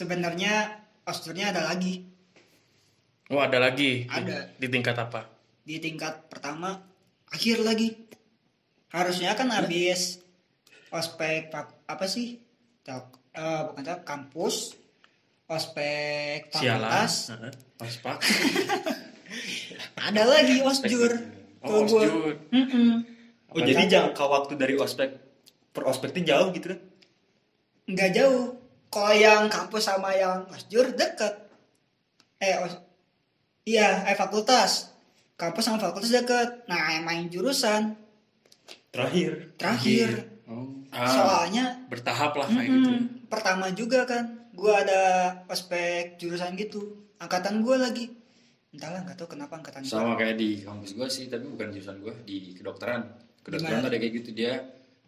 sebenarnya posturnya ada lagi Oh ada lagi. Ada. Di tingkat apa? di tingkat pertama akhir lagi harusnya kan habis ospek apa sih Tak- eh, bukan tak, kampus ospek fakultas Heeh. Ospak. ada lagi osjur Oh, osjur. Mm-mm. Oh jadi jangka waktu dari ospek per ospek itu jauh gitu kan? nggak jauh kalau yang kampus sama yang osjur deket eh os- iya eh fakultas kampus sama fakultas deket nah yang main jurusan Terakhir. terakhir Oh. soalnya bertahap lah kayak gitu. Mm-mm. pertama juga kan gua ada ospek jurusan gitu angkatan gua lagi entahlah nggak tahu kenapa angkatan gua sama kayak di kampus gue sih tapi bukan jurusan gue di kedokteran kedokteran Gimana? tuh ada kayak gitu dia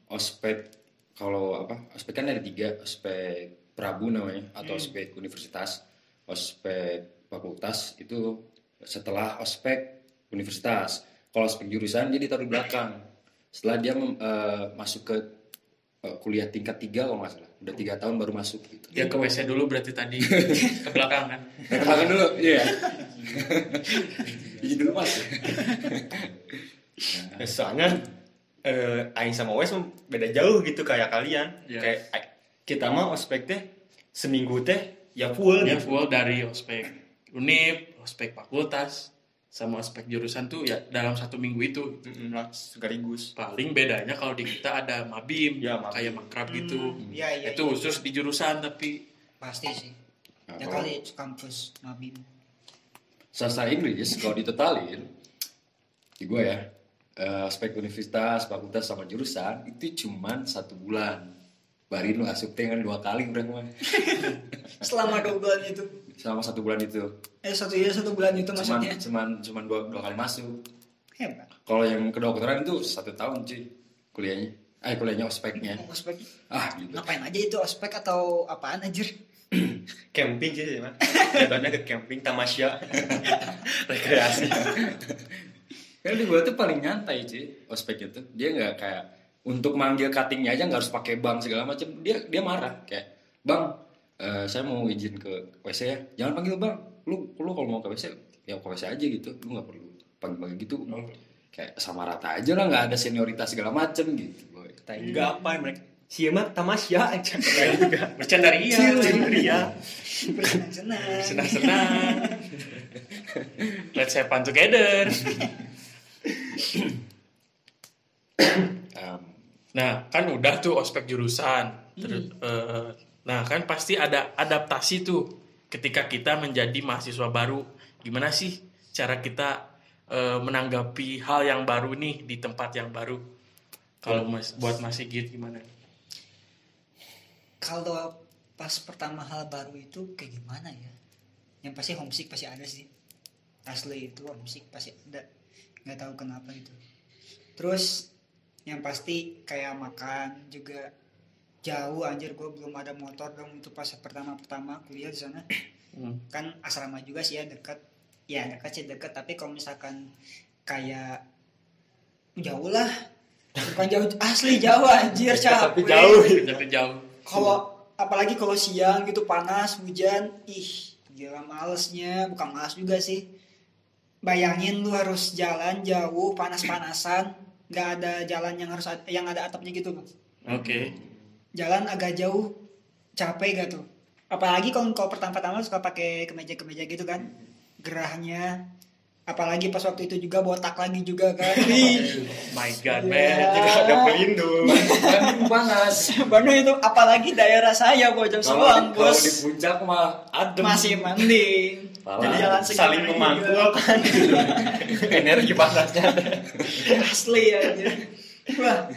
ospek kalau apa ospek kan ada tiga ospek prabu namanya atau ospek universitas ospek fakultas itu setelah ospek universitas. Kalau ospek jurusan dia ditaruh di belakang. Setelah dia mem- eh, masuk ke eh, kuliah tingkat tiga kalau nggak salah. Udah tiga tahun baru masuk gitu. Dia ke WC dulu berarti tadi. Ke belakang kan. Nah, ke belakang dulu iya. Izin dulu mas. Ya, soalnya eh, Aing sama Wes beda jauh gitu kayak kalian. Iya. Kayak kita mah ospek teh seminggu teh ya full. Dia gitu. full dari ospek unip, ospek fakultas, sama ospek jurusan tuh ya dalam satu minggu itu. Mm-mm, lah, sekaligus. Paling bedanya kalau di kita ada mabim, Ya, mabim. kayak makrab gitu. iya iya Itu khusus di jurusan tapi pasti sih Nah, ya kalau- kali kampus mabim sastra Inggris kalau ditotalin di gue ya eh, aspek universitas fakultas sama jurusan itu cuman satu bulan barin lu asup teh kan dua kali udah mah. Selama dua bulan itu. Selama satu bulan itu. Eh satu ya satu bulan itu cuman maksudnya. cuman cuman dua, dua kali masuk. Hebat. Kalau yang kedokteran itu satu tahun cuy kuliahnya. Eh kuliahnya ospeknya. Ospek? Ah gitu. Ngapain aja itu ospek atau apaan anjir? Camping sih man. Jatuhnya ke camping tamasya. Rekreasi. kan di gue tuh paling nyantai cuy ospek itu dia nggak kayak untuk manggil cuttingnya aja nggak harus pakai bank segala macam dia dia marah kayak bang eh, saya mau izin ke wc ya jangan panggil bang lu lu kalau mau ke wc ya ke wc aja gitu lu nggak perlu panggil panggil gitu kayak sama rata aja lah nggak ada senioritas segala macem gitu boy Kita juga apa mereka? Siapa tamasya aja. Kayak juga. bercanda ria, Ria. bersenang-senang senang-senang. Let's have fun together. Em, Nah, kan udah tuh ospek jurusan. Terus, eh, nah, kan pasti ada adaptasi tuh ketika kita menjadi mahasiswa baru. Gimana sih cara kita eh, menanggapi hal yang baru nih di tempat yang baru? Kalau mas, buat Mas Sigit gimana? kalau pas pertama hal baru itu kayak gimana ya yang pasti homesick pasti ada sih asli itu homesick pasti ada nggak tahu kenapa itu terus yang pasti kayak makan juga jauh anjir. Gue belum ada motor dong. Itu pas pertama pertama kuliah di sana. Hmm. kan asrama juga sih ya dekat ya dekat sih dekat tapi kalau misalkan kayak jauh lah. Bukan jauh asli jauh anjir capek Tapi jauh. Jadi jauh. kalau apalagi kalau siang gitu panas hujan ih gila malesnya. Bukan malas juga sih. Bayangin lu harus jalan jauh panas-panasan nggak ada jalan yang harus yang ada atapnya gitu Bang. Oke. jalan agak jauh capek gak tuh? Apalagi kalau kalau pertama-tama suka pakai kemeja-kemeja gitu kan? Gerahnya. Apalagi pas waktu itu juga botak lagi juga kan? Ih, My God, man. Juga ada pelindung. Bandung panas Bandung itu apalagi daerah saya Bojong Soang di, kalau bos. di puncak mah adem. Masih mending Malah jadi jalan segar Saling memangkul juga. kan. Energi panasnya. asli ya wah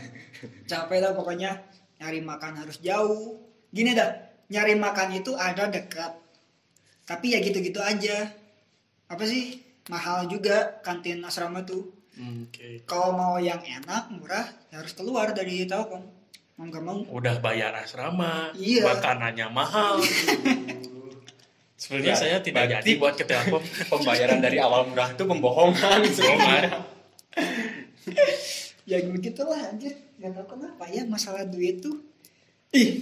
capek lah pokoknya nyari makan harus jauh gini dah nyari makan itu ada dekat tapi ya gitu-gitu aja apa sih mahal juga kantin asrama tuh Oke. kalau mau yang enak murah ya harus keluar dari Telkom mau nggak mau Udah bayar asrama, Iya. makanannya mahal. Sebenarnya Ya, saya tidak jadi buat ke Telkom. Pembayaran dari awal murah itu pembohongan. Bohongan. ya begitulah anjir nggak tahu kenapa ya masalah duit tuh ih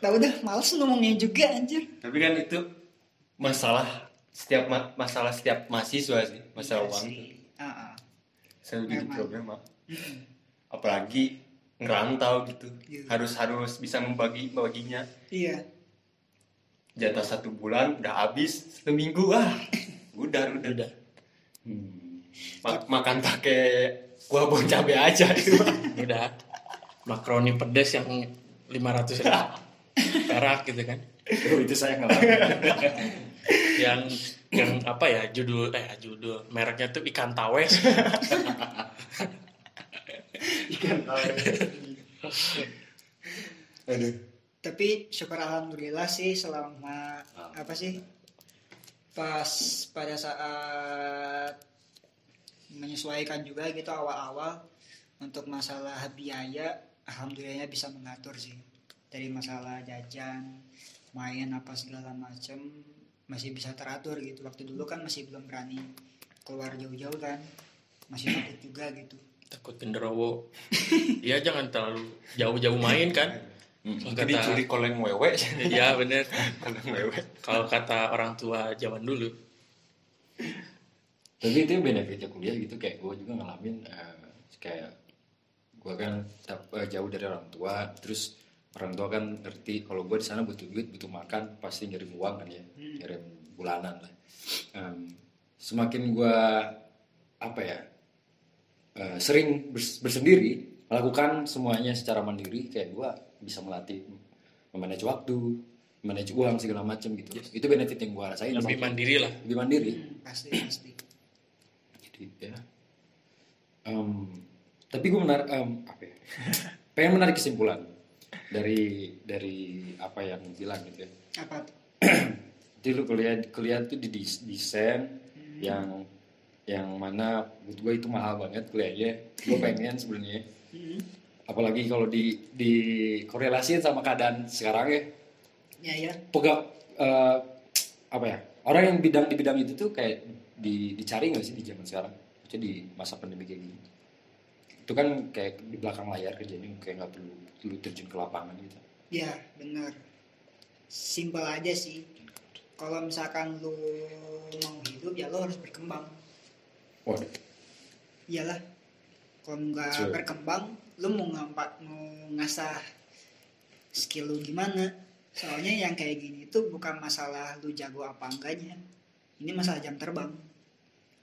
Tahu dah, males ngomongnya juga anjir. Tapi kan itu masalah setiap ma- masalah setiap mahasiswa sih, masalah Iya uang sih. itu. Ah, ah. Selalu jadi Memang. problema. Mm-mm. Apalagi ngerantau gitu. Iya. Harus harus bisa membagi baginya. Iya. Jatah satu bulan udah habis seminggu wah. Udah udah. Udah. Hmm. Ma- makan pakai kuah bon cabe aja itu. Udah. Makroni pedes yang 500 perak gitu kan. Oh, itu saya ngalamin. Yang yang apa ya judul eh judul mereknya tuh ikan tawes. Aduh. Tapi syukur alhamdulillah sih selama apa sih pas pada saat menyesuaikan juga gitu awal-awal untuk masalah biaya alhamdulillahnya bisa mengatur sih dari masalah jajan main apa segala macam masih bisa teratur gitu waktu dulu kan masih belum berani keluar jauh-jauh kan masih takut juga gitu Takut genderowo. Iya jangan terlalu jauh-jauh main kan. Itu Kata- dicuri koleng wewe. Iya bener. koleng wewe. Kalau kata orang tua zaman dulu. Tapi itu benefitnya kuliah gitu kayak gue juga ngalamin eh, kayak gue kan eh, jauh dari orang tua, terus orang tua kan ngerti kalau gue di sana butuh duit, butuh makan, pasti ngirim uang kan ya, ngirim bulanan lah. Em, semakin gue apa ya eh, sering bers- bersendiri melakukan semuanya secara mandiri, kayak gue bisa melatih memanage waktu, manage uang segala macam gitu. Itu benefit yang gue rasain. Lebih sama- mandiri lah. lebih mandiri. Hmm, pasti pasti Jadi ya. Em, tapi gue menarik em, apa ya? pengen menarik kesimpulan dari dari apa yang bilang gitu ya. apa tuh? Jadi lu kuliah kuliah tuh di desain yang yang mana menurut gue itu mahal banget kuliahnya. Gue pengen sebenarnya. Hmm, Apalagi kalau di di korelasiin sama keadaan sekarang ya. ya ya Pega, eh, apa ya? Orang yang bidang di bidang itu tuh kayak di, dicari nggak sih di zaman sekarang? Maksudnya di masa pandemi kayak gini. Itu kan kayak di belakang layar kerjanya kayak nggak perlu perlu terjun ke lapangan gitu. Ya, bener. Simpel aja sih. Kalau misalkan lu mau hidup, ya lu harus berkembang. Waduh. Iyalah. Kalau nggak Sure. berkembang, lu mau ngampak mau ngasah skill lu gimana? Soalnya yang kayak gini itu bukan masalah lu jago apa enggaknya. Ini masalah jam terbang.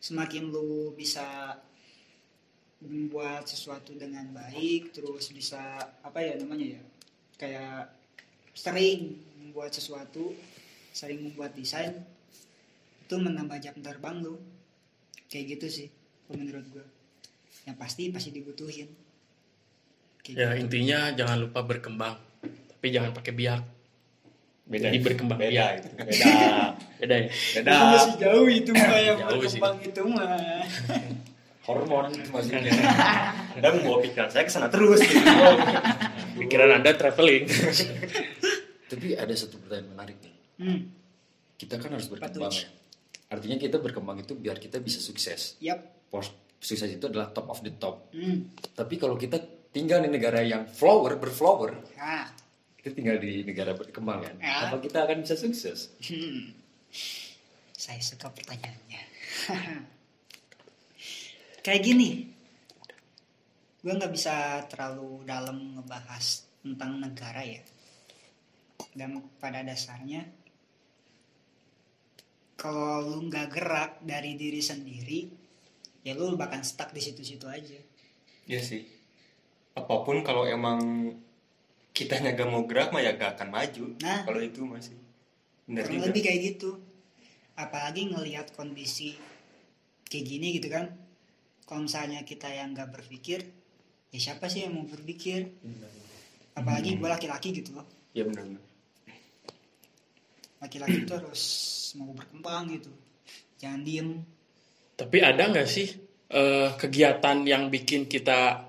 Semakin lu bisa membuat sesuatu dengan baik, terus bisa apa ya namanya ya? Kayak sering membuat sesuatu, sering membuat desain itu menambah jam terbang lu. Kayak gitu sih menurut gua. Yang pasti pasti dibutuhin. Ya gitu. intinya jangan lupa berkembang. Tapi jangan pakai biak. Beda. Jadi berkembang. Beda itu. Beda. Beda ya. Beda. masih jauh itu mah yang Jauh sih. berkembang itu mah. Hormon itu maksudnya. Anda membawa pikiran saya ke sana terus. Gitu. Pikiran Anda traveling. Tapi ada satu pertanyaan menarik nih. Hmm, Kita kan harus berkembang ya. Artinya kita berkembang itu biar kita bisa sukses. yap. Sukses itu adalah top of the top. Hmm. Tapi kalau kita tinggal di negara yang flower, berflower, Nah, kita tinggal di negara berkembang kan. Ya. Apa kita akan bisa sukses? hmm. Saya suka pertanyaannya. Kayak gini. Gue nggak bisa terlalu dalam ngebahas tentang negara ya. Dan pada dasarnya kalau lu nggak gerak dari diri sendiri, ya lu bakal stuck di situ-situ aja. Iya sih. Apa pun kalau emang kitanya gak mau gerak mah ya gak akan maju. Nah. Kalau itu masih. Benar juga. lebih kayak gitu apalagi ngelihat kondisi kayak gini gitu kan kalau misalnya kita yang nggak berpikir ya siapa sih yang mau berpikir apalagi gue laki-laki gitu loh Iya benar. laki-laki itu harus mau berkembang gitu jangan diem Tapi ada nggak sih eh, kegiatan yang bikin kita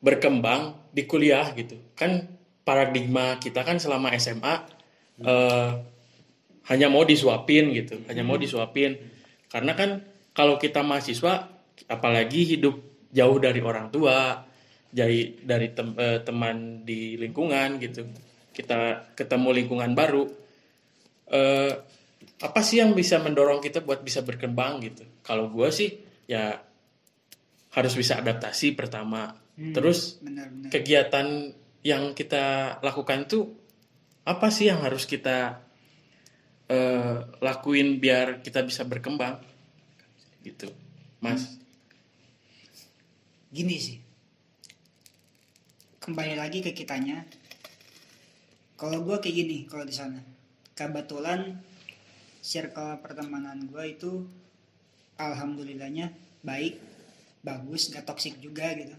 berkembang di kuliah gitu? Kan paradigma kita kan selama SMA eh, hanya mau disuapin gitu, hanya mau disuapin. Karena kan kalau kita mahasiswa, apalagi hidup jauh dari orang tua, dari dari tem- eh, teman di lingkungan gitu, kita ketemu lingkungan baru eh, apa sih yang bisa mendorong kita buat bisa berkembang gitu kalau gue sih ya harus bisa adaptasi pertama Hmm, terus benar-benar kegiatan yang kita lakukan itu apa sih yang harus kita eh, lakuin biar kita bisa berkembang? Gitu mas. Gini sih. Kembali lagi ke kitanya. Kalau gue kayak gini kalau di sana. Kebetulan circle pertemanan gue itu alhamdulillahnya baik bagus gak toksik juga gitu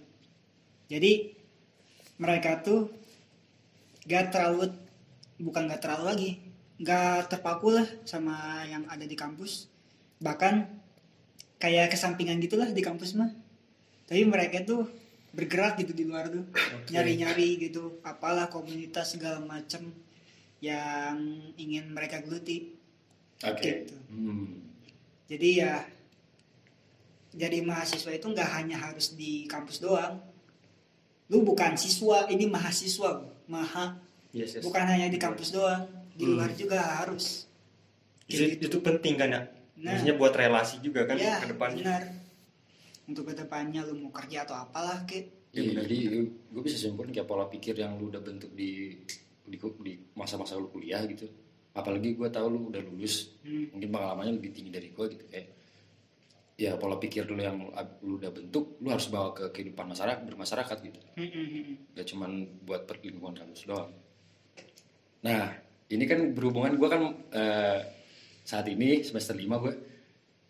jadi mereka tuh gak terlalu bukan gak terlalu lagi gak terpaku lah sama yang ada di kampus. Bahkan kayak kesampingan gitulah di kampus mah. Tapi mereka tuh bergerak gitu di luar tuh. Nyari-nyari gitu apalah komunitas segala macam yang ingin mereka geluti. Oke. gitu. Hmm. jadi ya jadi mahasiswa itu nggak hanya harus di kampus doang lu bukan siswa ini mahasiswa maha Yes, yes. bukan hanya di kampus doang di Hmm. luar juga harus Itu, gitu. itu penting kan ya? Nah. Maksudnya buat relasi juga kan ya ke depannya. benar untuk ke depannya lu mau kerja atau apalah ke Ya, jadi gue bisa simpulin kayak pola pikir yang lu udah bentuk di di, di masa-masa lu kuliah gitu. Apalagi gue tahu lu udah lulus, Hmm. mungkin pengalamannya lebih tinggi dari gue gitu kayak. Ya pola pikir dulu yang lu udah bentuk, lu harus bawa ke kehidupan masyarakat bermasyarakat gitu. Hmm, hmm, hmm. Gak cuman buat perlingkungan kampus doang. Nah, ini kan berhubungan gue kan eh, saat ini semester 5 gue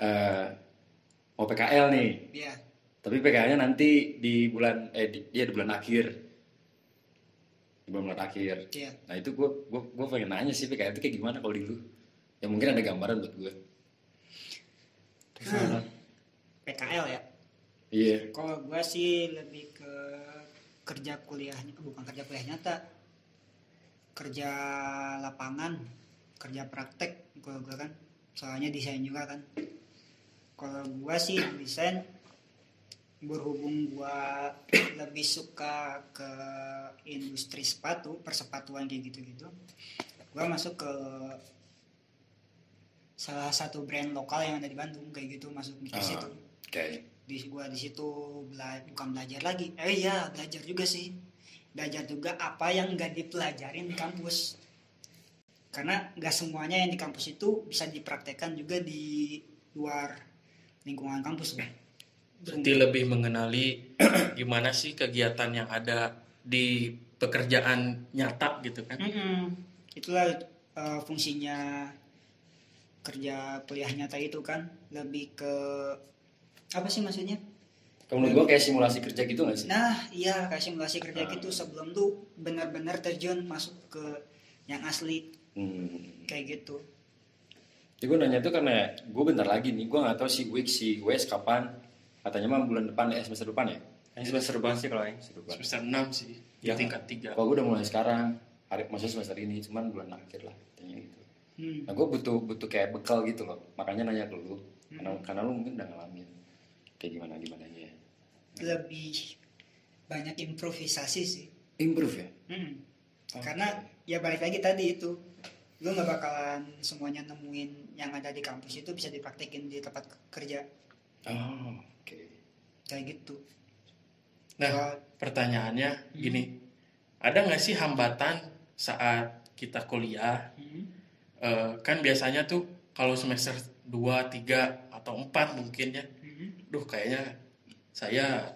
eh, mau PKL nih. ya Tapi PKL-nya nanti di bulan eh di, ya di bulan akhir. Di bulan, bulan akhir. ya Nah, itu gue gue gue pengen nanya sih PKL itu kayak gimana kalau di lu? Ya mungkin ada gambaran buat gue. Hmm. PKL ya Iya. Kalau gue sih lebih ke kerja kuliahnya, bukan kerja kuliah nyata, kerja lapangan, kerja praktek. Kalau gue kan, soalnya desain juga kan. Kalau gue sih desain, berhubung gue lebih suka ke industri sepatu, persepatuan kayak gitu-gitu, gue masuk ke salah satu brand lokal yang ada di Bandung kayak gitu masuk Ah. situ Oke. di gua di situ bela- bukan belajar lagi. Eh iya belajar juga sih. Belajar juga apa yang nggak dipelajarin di kampus. Karena nggak semuanya yang di kampus itu bisa dipraktekkan juga di luar lingkungan kampus kan berarti lebih mengenali gimana sih kegiatan yang ada di pekerjaan nyata gitu kan? Mm-mm. itulah eh, fungsinya kerja kuliah nyata itu kan. Lebih ke apa sih maksudnya Kalau menurut gue kayak simulasi kerja gitu gak sih? Nah, iya kayak simulasi kerja Ah. gitu sebelum tuh benar-benar terjun masuk ke yang asli Hmm. kayak gitu. Ya gue nanya itu karena gue bentar lagi nih, gue gak tahu si Wix, si Wes kapan. Katanya mah bulan depan, eh semester depan ya? Ini semester depan sih kalau ini. Semester 6 sih di Ya. tingkat 3 Kalau gue udah mulai sekarang, hari maksudnya semester ini, cuman bulan akhir lah. Katanya gitu. Hmm. Nah gue butuh butuh kayak bekal gitu loh. Makanya nanya ke lu, karena, karena lu mungkin udah ngalamin kayak gimana gimana ya. Lebih banyak improvisasi sih. Improve ya? Hmm. Oke. Karena ya balik lagi tadi itu lu nggak bakalan semuanya nemuin yang ada di kampus itu bisa dipraktekin di tempat kerja Oh, oke. kayak gitu. nah Kalau- pertanyaannya gini ada nggak sih hambatan saat kita kuliah Hmm. Eh, kan biasanya tuh kalau semester 2, 3 atau 4 mungkin ya Hmm. Duh kayaknya saya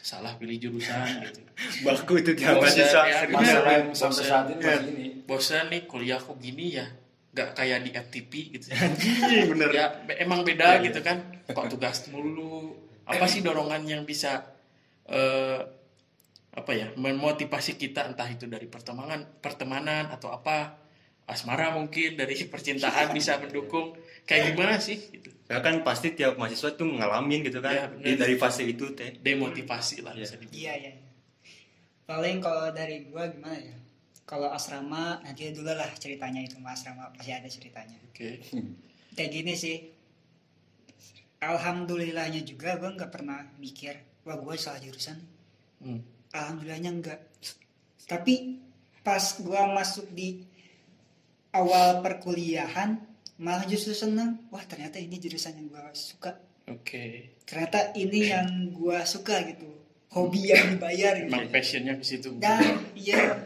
salah pilih jurusan gitu. Baku itu tiap Bosan, mahasiswa. ya. Masalah. sampai saat ini masih ini. bosan nih kuliah kok gini ya? Nggak kayak di FTP gitu. Iya bener. ya emang beda gitu kan? Kok tugas mulu apa sih dorongan yang bisa eh, apa ya memotivasi kita entah itu dari pertemanan pertemanan atau apa? Asmara mungkin dari percintaan bisa mendukung kayak gimana sih gitu Ya kan pasti tiap mahasiswa tuh ngalamin gitu kan. Ya, bener. Di- dari fase itu teh. demotivasi lah Iya. bisa dibilang Iya iya. Paling kalau dari gua gimana ya? Kalau asrama nanti dulu lah ceritanya itu mas asrama pasti ada ceritanya. oke Kayak gini sih. Alhamdulillahnya juga gua nggak pernah mikir wah gua salah jurusan. Hmm. Alhamdulillahnya enggak. Tapi pas gua masuk di awal perkuliahan malah justru seneng wah ternyata ini jurusan yang gua suka Oke. ternyata ini yang gua suka gitu hobi yang dibayar gitu Emang passionnya ke situ. dan iya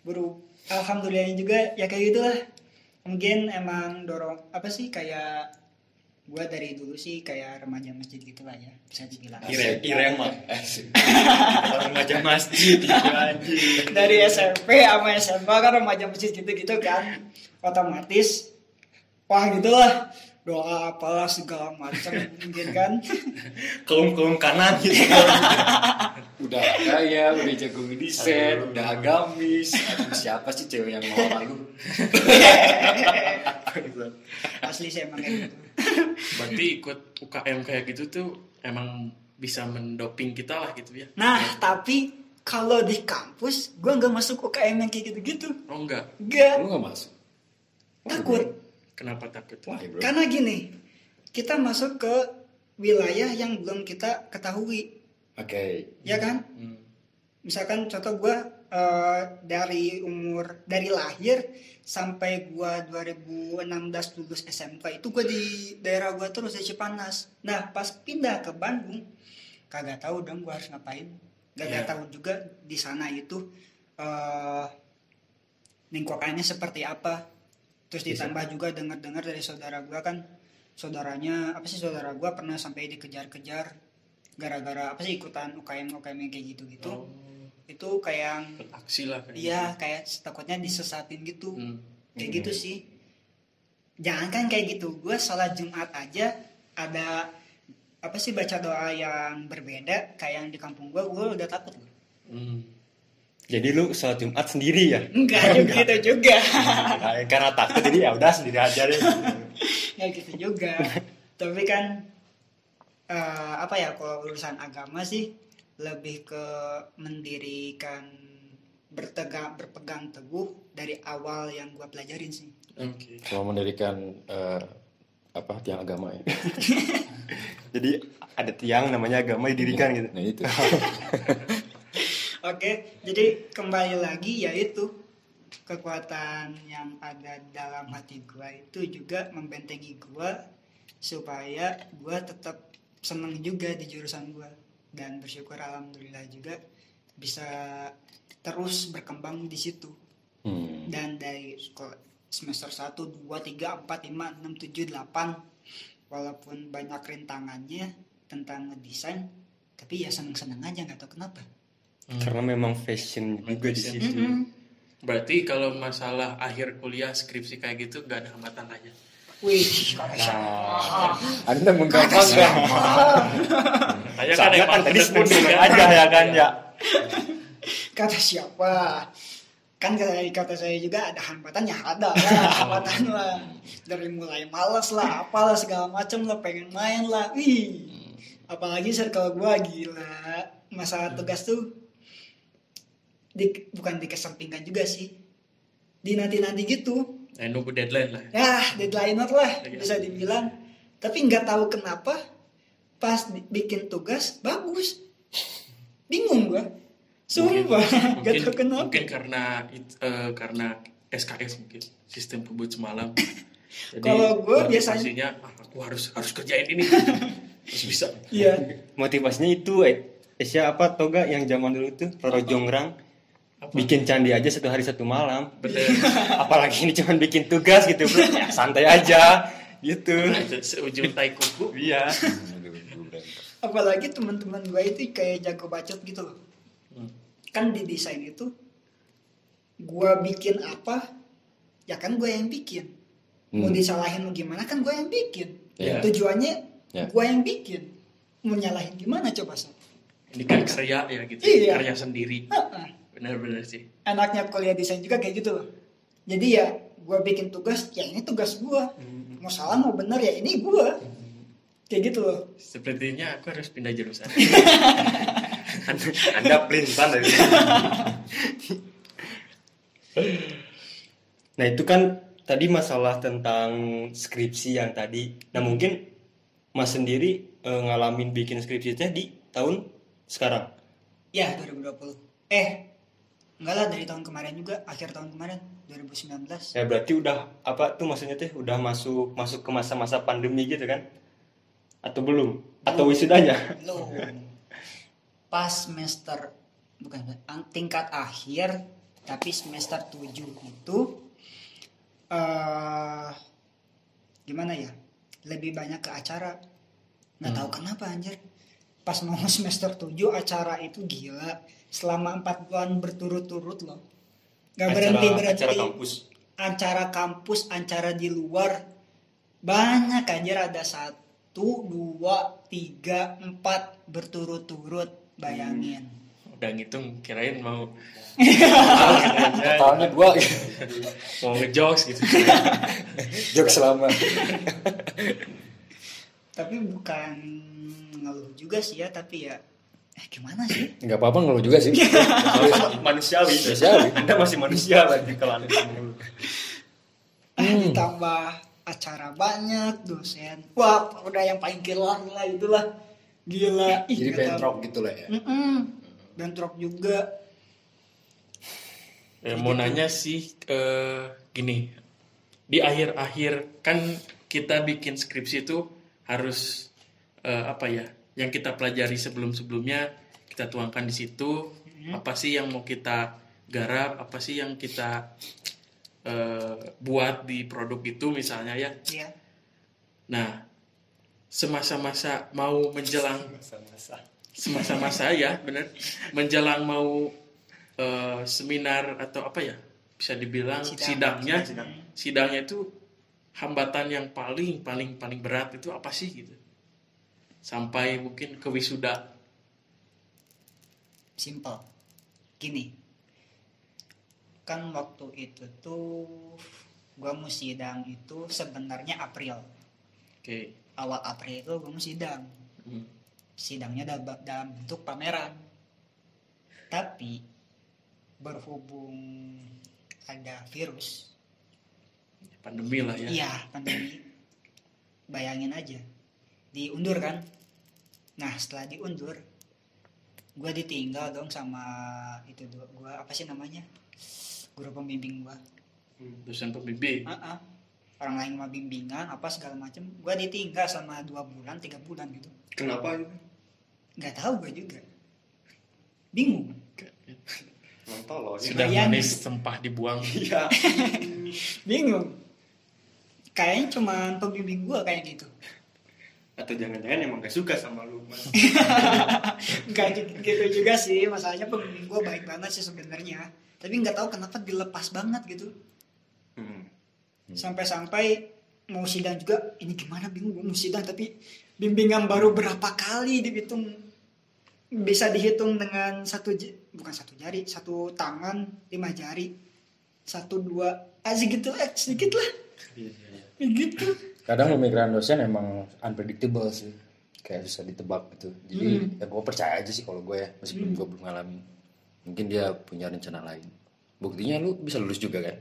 bro alhamdulillah juga ya kayak gitulah mungkin emang dorong apa sih kayak gua dari dulu sih kayak remaja masjid gitu lah ya bisa dibilang Ire, ire mah. Remaja masjid gitu anjing. dari SMP sama SMA kan remaja masjid gitu gitu kan otomatis wah gitulah doa apalah segala macam mungkin kan Kaum kaum kanan gitu. Udah kaya, udah jago ngedesain, udah agamis. Aduh, siapa sih cewek yang mau sama lu? asli sih emang kayak gitu Berarti ikut UKM kayak gitu tuh emang bisa mendoping kita lah gitu ya. nah tapi kalau di kampus gua nggak masuk UKM yang kayak gitu-gitu Oh enggak. enggak Lu gak masuk? takut Kenapa takut? Wah, bro. karena gini kita masuk ke wilayah yang belum kita ketahui Oke. ya kan Hmm. misalkan contoh gue dari umur dari lahir sampai gue 2016 lulus SMK itu gue di daerah gue terus di Cipanas nah pas pindah ke Bandung kagak tahu dong gue harus ngapain gak Iya. tahu juga di sana itu eh lingkungannya seperti apa terus ditambah juga dengar-dengar dari saudara gue kan saudaranya apa sih saudara gue pernah sampai dikejar-kejar gara-gara apa sih ikutan UKM UKM kayak gitu-gitu Oh, itu kayak aksi lah kayak iya kayak takutnya disesatin gitu gitu. Hmm. kayak gitu sih jangan kan kayak gitu gue sholat jumat aja ada apa sih baca doa yang berbeda kayak yang di kampung gue gue udah takut. Hmm. Jadi lu sholat Jumat sendiri ya? enggak juga gitu juga Nah, karena takut jadi ya udah sendiri aja deh. nggak gitu juga tapi kan eh, apa ya kalau urusan agama sih lebih ke mendirikan bertegang berpegang teguh dari awal yang gue pelajarin sih Oke. Kalau mendirikan eh, apa tiang agama ya. Jadi ada tiang namanya agama didirikan gitu. Nah itu. Oke, jadi kembali lagi yaitu kekuatan yang ada dalam hati gua itu juga membentengi gua supaya gua tetap seneng juga di jurusan gua. Dan bersyukur alhamdulillah juga bisa terus berkembang di situ. Hmm. dan dari semester 1, 2, 3, 4, 5, 6, 7, 8 walaupun banyak rintangannya tentang ngedesain tapi ya seneng-seneng aja nggak tahu kenapa Karena memang fashion juga di Fashion. situ. Mm-mm. Berarti kalau masalah akhir kuliah skripsi kayak gitu gak ada hambatan aja. Wih, kata siapa? Nah, Anda menggampangkan. Saya kan soalnya kan emang tadi juga. aja ya kan ya. Kata siapa? Kan kata, kata saya juga ada hambatan ya ada lah, hambatan lah. Dari mulai males lah, apalah segala macam lah, pengen main lah. Wih, apalagi circle gua gila. Masalah tugas tuh di, bukan dikesampingkan juga sih. Di nanti-nanti gitu. Nah, nunggu deadline lah. Ya, deadline lah bisa dibilang. Tapi nggak tahu kenapa pas bikin tugas bagus. Bingung gua. Sumpah, nggak mungkin, tahu kenapa. mungkin karena it- eh, karena SKS mungkin sistem kebut semalam. Jadi Kalau gua biasanya- "Ah, aku harus harus kerjain ini. Terus bisa. Iya. Motivasinya itu eh, eh, siapa toga yang zaman dulu tuh Roro Jongrang Apa? bikin candi aja satu hari satu malam. Betul. Apalagi ini cuma bikin tugas gitu bro. Ya, santai aja gitu. Seujung tai kuku. Iya. Apalagi teman-teman gue itu kayak jago bacot gitu loh. Hmm. Kan di desain itu gua bikin apa, ya kan gue yang bikin. Mau Hmm. disalahin mau gimana kan gue yang bikin. Iya. Tujuannya Ya. gue yang bikin. Mau nyalahin gimana coba sob? Ini kan karya ya gitu. Iya. Karya sendiri. Heeh. Benar-benar sih. Enaknya kuliah desain juga kayak gitu loh. Jadi ya gue bikin tugas, ya ini tugas gue. Mau salah mau benar ya ini gue. Kayak gitu loh. Sepertinya aku harus pindah jurusan. Anda pelintan dari Nah itu kan tadi masalah tentang skripsi yang tadi. Nah mungkin Mas sendiri eh, ngalamin bikin skripsinya di tahun sekarang. Ya 2020. Eh enggak lah dari tahun kemarin juga akhir tahun kemarin 2019 Ya berarti udah apa tuh maksudnya teh udah masuk masuk ke masa-masa pandemi gitu kan? Atau belum? Atau wisudanya? belum. Pas semester bukan tingkat akhir tapi semester 7 itu eh gimana ya? Lebih banyak ke acara. Nggak tahu kenapa anjir. Pas mau semester 7 acara itu gila selama empat bulan berturut-turut loh. Nggak berhenti berhenti. acara kampus. acara kampus, acara di luar. Banyak anjir. Ada satu, dua, tiga, empat. Berturut-turut. Bayangin. udah ngitung kirain mau Totalnya dua. Mau ngejokes gitu. Jok selama. Tapi bukan ngeluh juga sih ya, tapi ya eh gimana sih? Enggak apa-apa ngeluh juga sih. manusiawi. Manusiawi. Anda masih manusia lagi kalau Anda dulu. Ah, ditambah acara banyak, dosen. Wah, udah yang paling killer lah itulah. Gila. Ih, Jadi nggak bentrok gitu lah ya. Mm-mm. Bentrok juga. Ya, mau nanya sih eh, gini di akhir-akhir kan kita bikin skripsi itu harus eh, apa ya yang kita pelajari sebelum-sebelumnya kita tuangkan di situ apa sih yang mau kita garap apa sih yang kita eh, buat di produk itu misalnya ya Ya. nah semasa-masa mau menjelang Masa-masa. semasa-masa ya bener menjelang mau eh, seminar atau apa ya bisa dibilang Sidang. sidangnya Sidang. sidangnya itu hambatan yang paling paling paling berat itu apa sih gitu sampai mungkin ke wisuda Simple. Gini. Kan waktu itu tuh gua mau sidang itu sebenarnya April. oke Awal April itu gua mau sidang. Hmm. Sidangnya dalam, dalam bentuk pameran. Tapi berhubung ada virus, pandemi lah ya iya pandemi. Bayangin aja. Diundur kan? Nah, setelah diundur gua ditinggal dong sama itu dua gua apa sih namanya? Guru pembimbing gua. dosen pembimbing Ah, ah. orang lain mah bimbingan apa segala macem gua ditinggal sama dua bulan tiga bulan gitu Kenapa itu? nggak tahu gue juga bingung sudah Bayangin. manis sempah dibuang Iya. bingung kayaknya cuman pembimbing gua kayak gitu Atau jangan-jangan emang gak suka sama lu, Mas. nggak gitu gitu juga sih masalahnya pembimbing gua baik banget sih sebenarnya. Tapi nggak tahu kenapa dilepas banget gitu. Hmm. sampai-sampai mau sidang juga ini gimana bingung gue mau sidang tapi bimbingan baru berapa kali dihitung bisa dihitung dengan satu bukan satu jari satu tangan lima jari satu dua ah segitu eh sedikit lah gitu Kadang pemikiran dosen emang unpredictable sih. Kayak susah ditebak gitu. Jadi ya gue percaya aja sih kalau gue ya. Meskipun gue belum ngalamin. Mungkin dia punya rencana lain. Buktinya lu bisa lulus juga kan?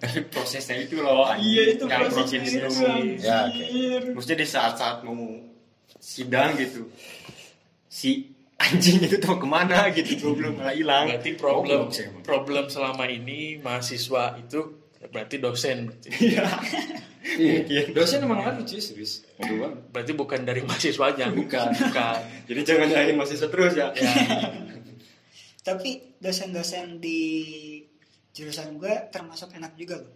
Tapi prosesnya itu loh. Iya, itu yang prosesnya bikin itu. Ya, oke. Maksudnya di saat-saat mau sidang gitu, si anjing itu tuh ke mana gitu, gue belum hilang. berarti problem emang. problem selama ini mahasiswa itu berarti dosen. Berarti. Iya. Dosen emang harus sih serius. Berarti bukan dari mahasiswanya. Bukan. bukan. Jadi jangan nyalahin mahasiswa terus ya. tapi dosen-dosen di jurusan gue termasuk enak juga loh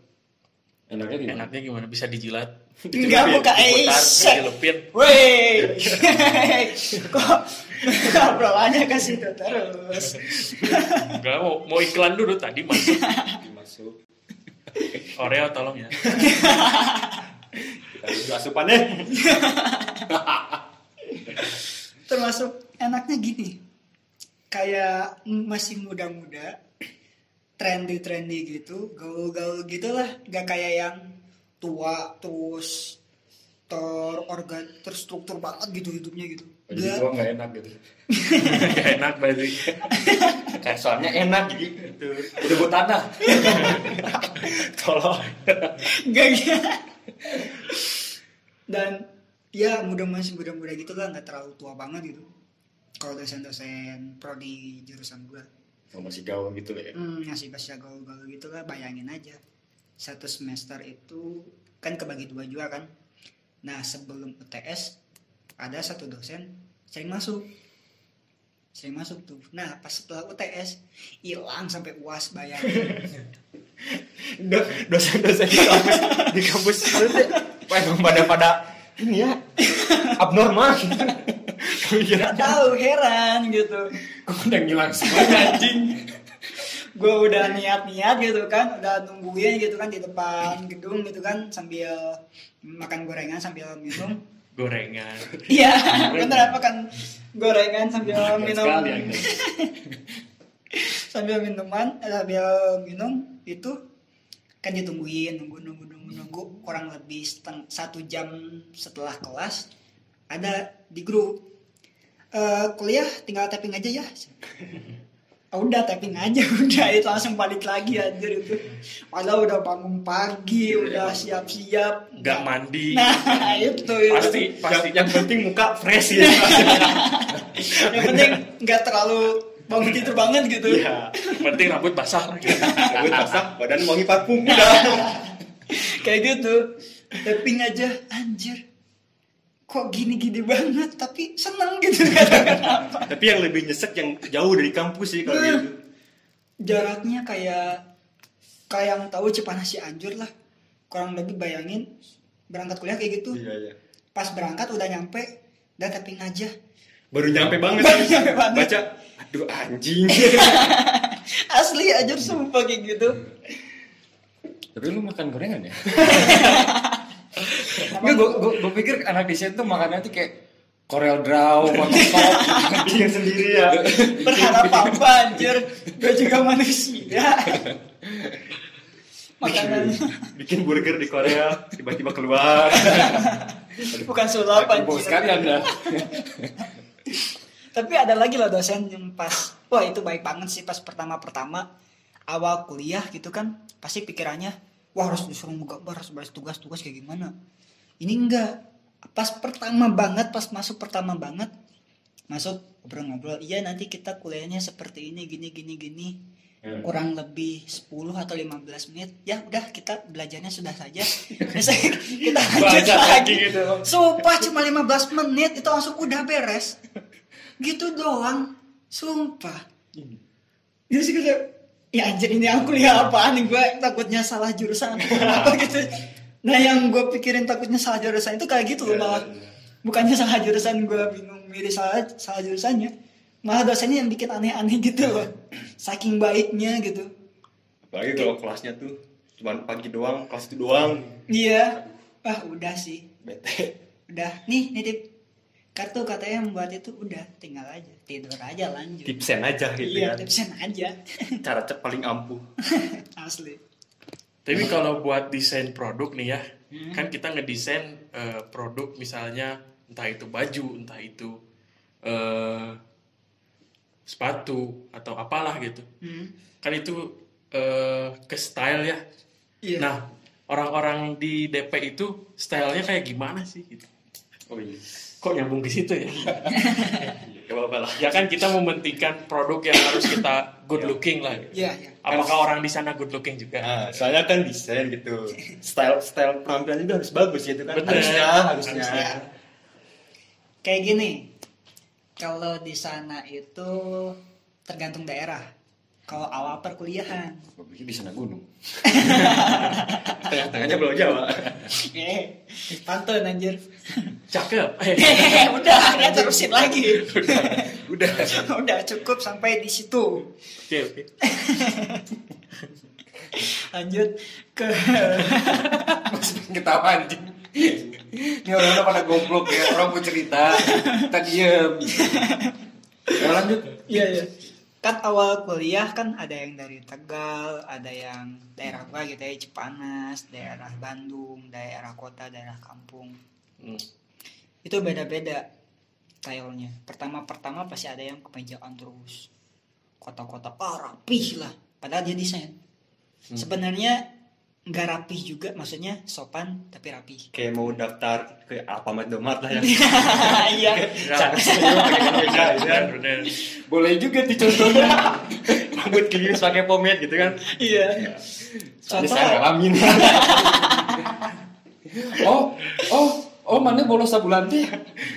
Enaknya gimana? enaknya gimana? Bisa dijilat? Enggak buka eh dilepin Woi, kok ngobrolannya ke situ terus? Enggak mau mau iklan dulu. Tadi masuk. Masuk. Oreo tolong ya Kita udah asupannya. Termasuk enaknya gini, kayak masih muda-muda, trendy-trendy gitu, gaul-gaul gitulah, gak kayak yang tua terus terorgan terstruktur banget gitu hidupnya gitu. Jadi Gak, nggak enak gitu. Gak enak berarti soalnya enak gitu. Udah buat tanah. Tolong. gak gitu. Dan ya muda masih muda-muda gitu lah, nggak terlalu tua banget gitu. Kalau dosen-dosen prodi jurusan gue. Oh, masih gaul gitu ya. Hmm, ngasih bahasa gaul-gaul gitu lah, bayangin aja. Satu semester itu kan kebagi dua juga kan. Nah, sebelum UTS ada satu dosen sering masuk. Sering masuk tuh. Nah, pas setelah UTS hilang sampai UAS bayangin. Do- dosen-dosen di kampus di kampus itu tuh, wah, emang pada pada ini ya abnormal kira Gak tahu heran gitu. Kok udah ngilang semuanya anjing. Gue udah niat-niat gitu kan, udah nungguin gitu kan di depan gedung gitu kan sambil makan gorengan sambil minum. gorengan Iya, bener makan gorengan sambil minum. Anda. sambil minuman eh, sambil minum itu kan ditungguin nunggu nunggu nunggu nunggu kurang lebih seteng, satu jam setelah kelas ada di grup Eh, kuliah tinggal tapping aja ya Oh, udah tapping aja. Udah itu langsung balik lagi anjir itu. Padahal udah bangun pagi udah siap-siap. Nggak mandi. Nah itu, itu. pasti yang, pasti. Yang penting muka fresh ya. Yang penting nggak terlalu bangun tidur banget gitu. Iya yang penting rambut basah. Lagi rambut basah badan wangi parfum. Udah kayak gitu. Tapping aja anjir kok gini-gini banget tapi seneng gitu. Kenapa? Tapi yang lebih nyesek yang jauh dari kampus sih kalau Nah. gitu. jaraknya kayak kayak yang tahu Cipanas Cianjur lah. Kurang lebih bayangin berangkat kuliah kayak gitu. Iya iya. Pas berangkat udah nyampe udah tapping aja. Baru nyampe banget. Baru nyampe banget. baca aduh anjing. Asli aja sumpah kayak gitu. Tapi lu makan gorengan ya? Enggak, gue gue gue pikir anak desain tuh makannya tuh kayak Corel Draw, makan sop. bikin sendiri ya. Berharap apa anjir? Gue juga manusia. Makanan. Bikin burger di Korea tiba-tiba keluar. Bukan sulap anjir. sekali anda. Tapi ada lagi loh dosen yang pas, wah itu baik banget sih pas pertama-pertama awal kuliah gitu kan, pasti pikirannya, wah harus disuruh gambar, harus balas tugas-tugas kayak gimana. Ini enggak, pas pertama banget, pas masuk pertama banget, masuk ngobrol-ngobrol, iya nanti kita kuliahnya seperti ini, gini, gini, gini. Hmm. Kurang lebih 10 atau 15 menit, ya udah kita belajarnya sudah saja. Kita lanjut lagi. lagi gitu. Sumpah cuma 15 menit itu langsung udah beres. Gitu doang. Sumpah. Ya sih ya anjir ini aku kuliah apaan nih gue takutnya salah jurusan apa gitu. Nah yang gue pikirin takutnya salah jurusan itu kayak gitu loh malah. Bukannya salah jurusan gue bingung milih salah salah jurusannya. Malah dosennya yang bikin aneh-aneh gitu loh. Saking baiknya gitu. apalagi kalau kelasnya tuh cuman pagi doang kelas itu doang Iya. Ah udah sih. bete Udah nih nitip kartu katanya membuat itu udah tinggal aja tidur aja lanjut. tipsen aja gitu iya, kan tipsen aja. cara cek paling ampuh Asli. Tapi kalau buat desain produk nih ya, Hmm. kan kita ngedesain eh, produk misalnya entah itu baju, entah itu eh, sepatu atau apalah gitu. Hmm. Kan itu eh, ke style ya. Iya. Nah, orang-orang di DP itu stylenya kayak gimana sih? Gitu. oh iya Kok nyambung ke situ ya? lah ya kan kita mementingkan produk yang harus kita good looking lah. gitu. Iya, iya. Apakah orang di sana good looking juga? Nah, soalnya kan desain gitu. Style style penampilan juga harus bagus gitu kan. Bener. Harusnya, harusnya. Harusnya. Kayak gini. Kalau di sana itu tergantung daerah. Kalau awal perkuliahan, Gue pikir di sana gunung. Tengah-tengahnya Pulau Jawa. eh, pantun anjir. Cakep. Eh, udah, nggak terusin lagi. Udah. udah cukup sampai di situ. Oke, oke. Lanjut ke Masih ketawa anjing. Ini orang-orang pada goblok ya. Orang mau cerita. Kita diem. Ya lanjut. Iya, iya. Kan awal kuliah kan ada yang dari Tegal, ada yang daerah gua gitu ya, Cipanas, daerah Bandung, daerah kota, daerah kampung. Hmm. Itu beda-beda stylenya. Pertama-pertama pasti ada yang kemejaan terus. Kota-kota ah, rapih lah. Padahal dia desain. Sebenarnya nggak rapi juga maksudnya sopan tapi rapi kayak mau daftar ke Alfamart Domart lah ya iya gitu kan. Boleh juga tuh contohnya. rambut kiris pakai pomade gitu kan iya Soalnya Contoh. saya ngalamin oh, oh, oh mana bolos sabulan teh.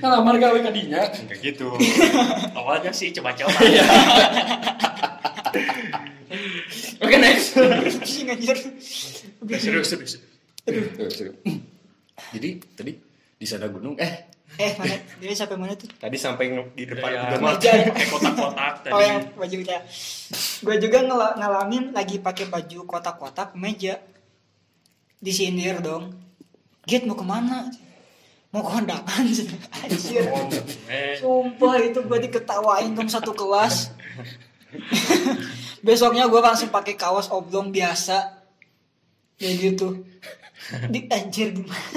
Ngalamar gawe kadinya. kayak gitu Awalnya sih coba-coba. oke next anjir Serius, serius. Jadi tadi di sana gunung eh eh mana dia sampai mana tuh tadi sampai di depan Ya, meja ya? Kayak kotak-kotak tadi. Oh yang bajunya. Gue juga ngela- ngalamin lagi pakai baju kotak-kotak meja. Disindir dong. Git mau ke mana? Mau kondangan? Anjir. Oh, eh. Sumpah itu gue diketawain dong satu kelas. Besoknya gue langsung pakai kaos oblong biasa. Kayak gitu. Di anjir gimana?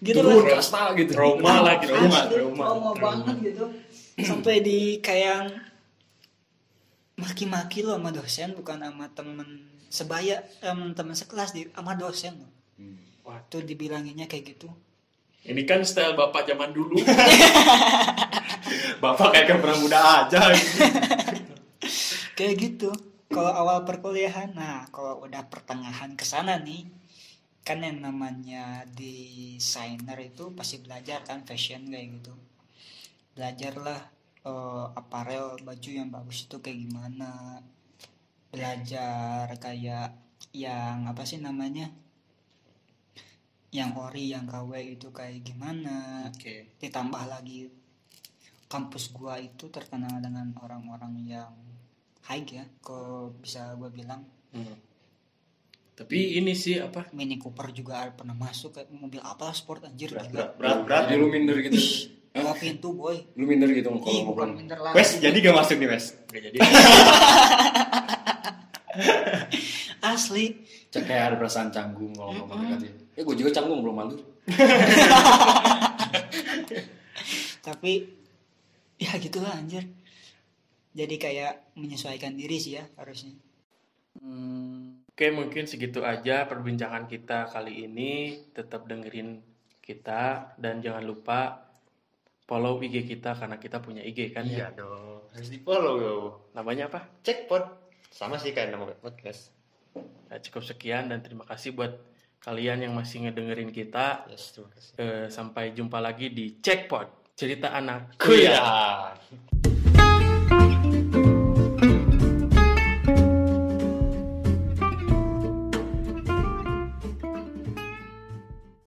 gitu turun loh. kasta gitu. Trauma lah gitu. Trauma, trauma. trauma banget gitu sampai di kayak maki-maki lo sama dosen bukan sama temen sebaya em, temen sekelas di sama dosen lo Wah, tuh dibilanginnya kayak gitu Ini kan style bapak zaman dulu. bapak kayak pernah muda aja kayak gitu kalau awal perkuliahan nah kalau udah pertengahan ke sana nih kan yang namanya desainer itu pasti belajar kan fashion kayak gitu. Belajarlah eh, aparel baju yang bagus itu kayak gimana. Belajar kayak yang apa sih namanya yang ori yang KW itu kayak gimana. Oke. ditambah lagi kampus gua itu terkenal dengan orang-orang yang high ya kalau bisa gua bilang Hmm. Tapi ini sih apa? Mini Cooper juga pernah masuk kayak mobil apa sport anjir berat berat berat berat lu minder gitu. bawa pintu boy Lu minder gitu kalau ih bukan ngobrol. minder lah Wes jadi gak masuk nih Wes Gak jadi. asli Cek kayak ada perasaan canggung kalau ngomong mm Ya gue juga canggung belum malu. tapi ya gitulah anjir jadi kayak menyesuaikan diri sih ya harusnya Hmm, Oke mungkin segitu aja perbincangan kita kali ini. Tetap dengerin kita dan jangan lupa follow IG kita karena kita punya IG kan iya ya. dong harus di follow Namanya apa? cek pod sama sih kayak nama podcast Nah, cukup sekian dan terima kasih buat kalian yang masih ngedengerin kita. yes terima kasih Eh, sampai jumpa lagi di Checkpot cerita anak kuya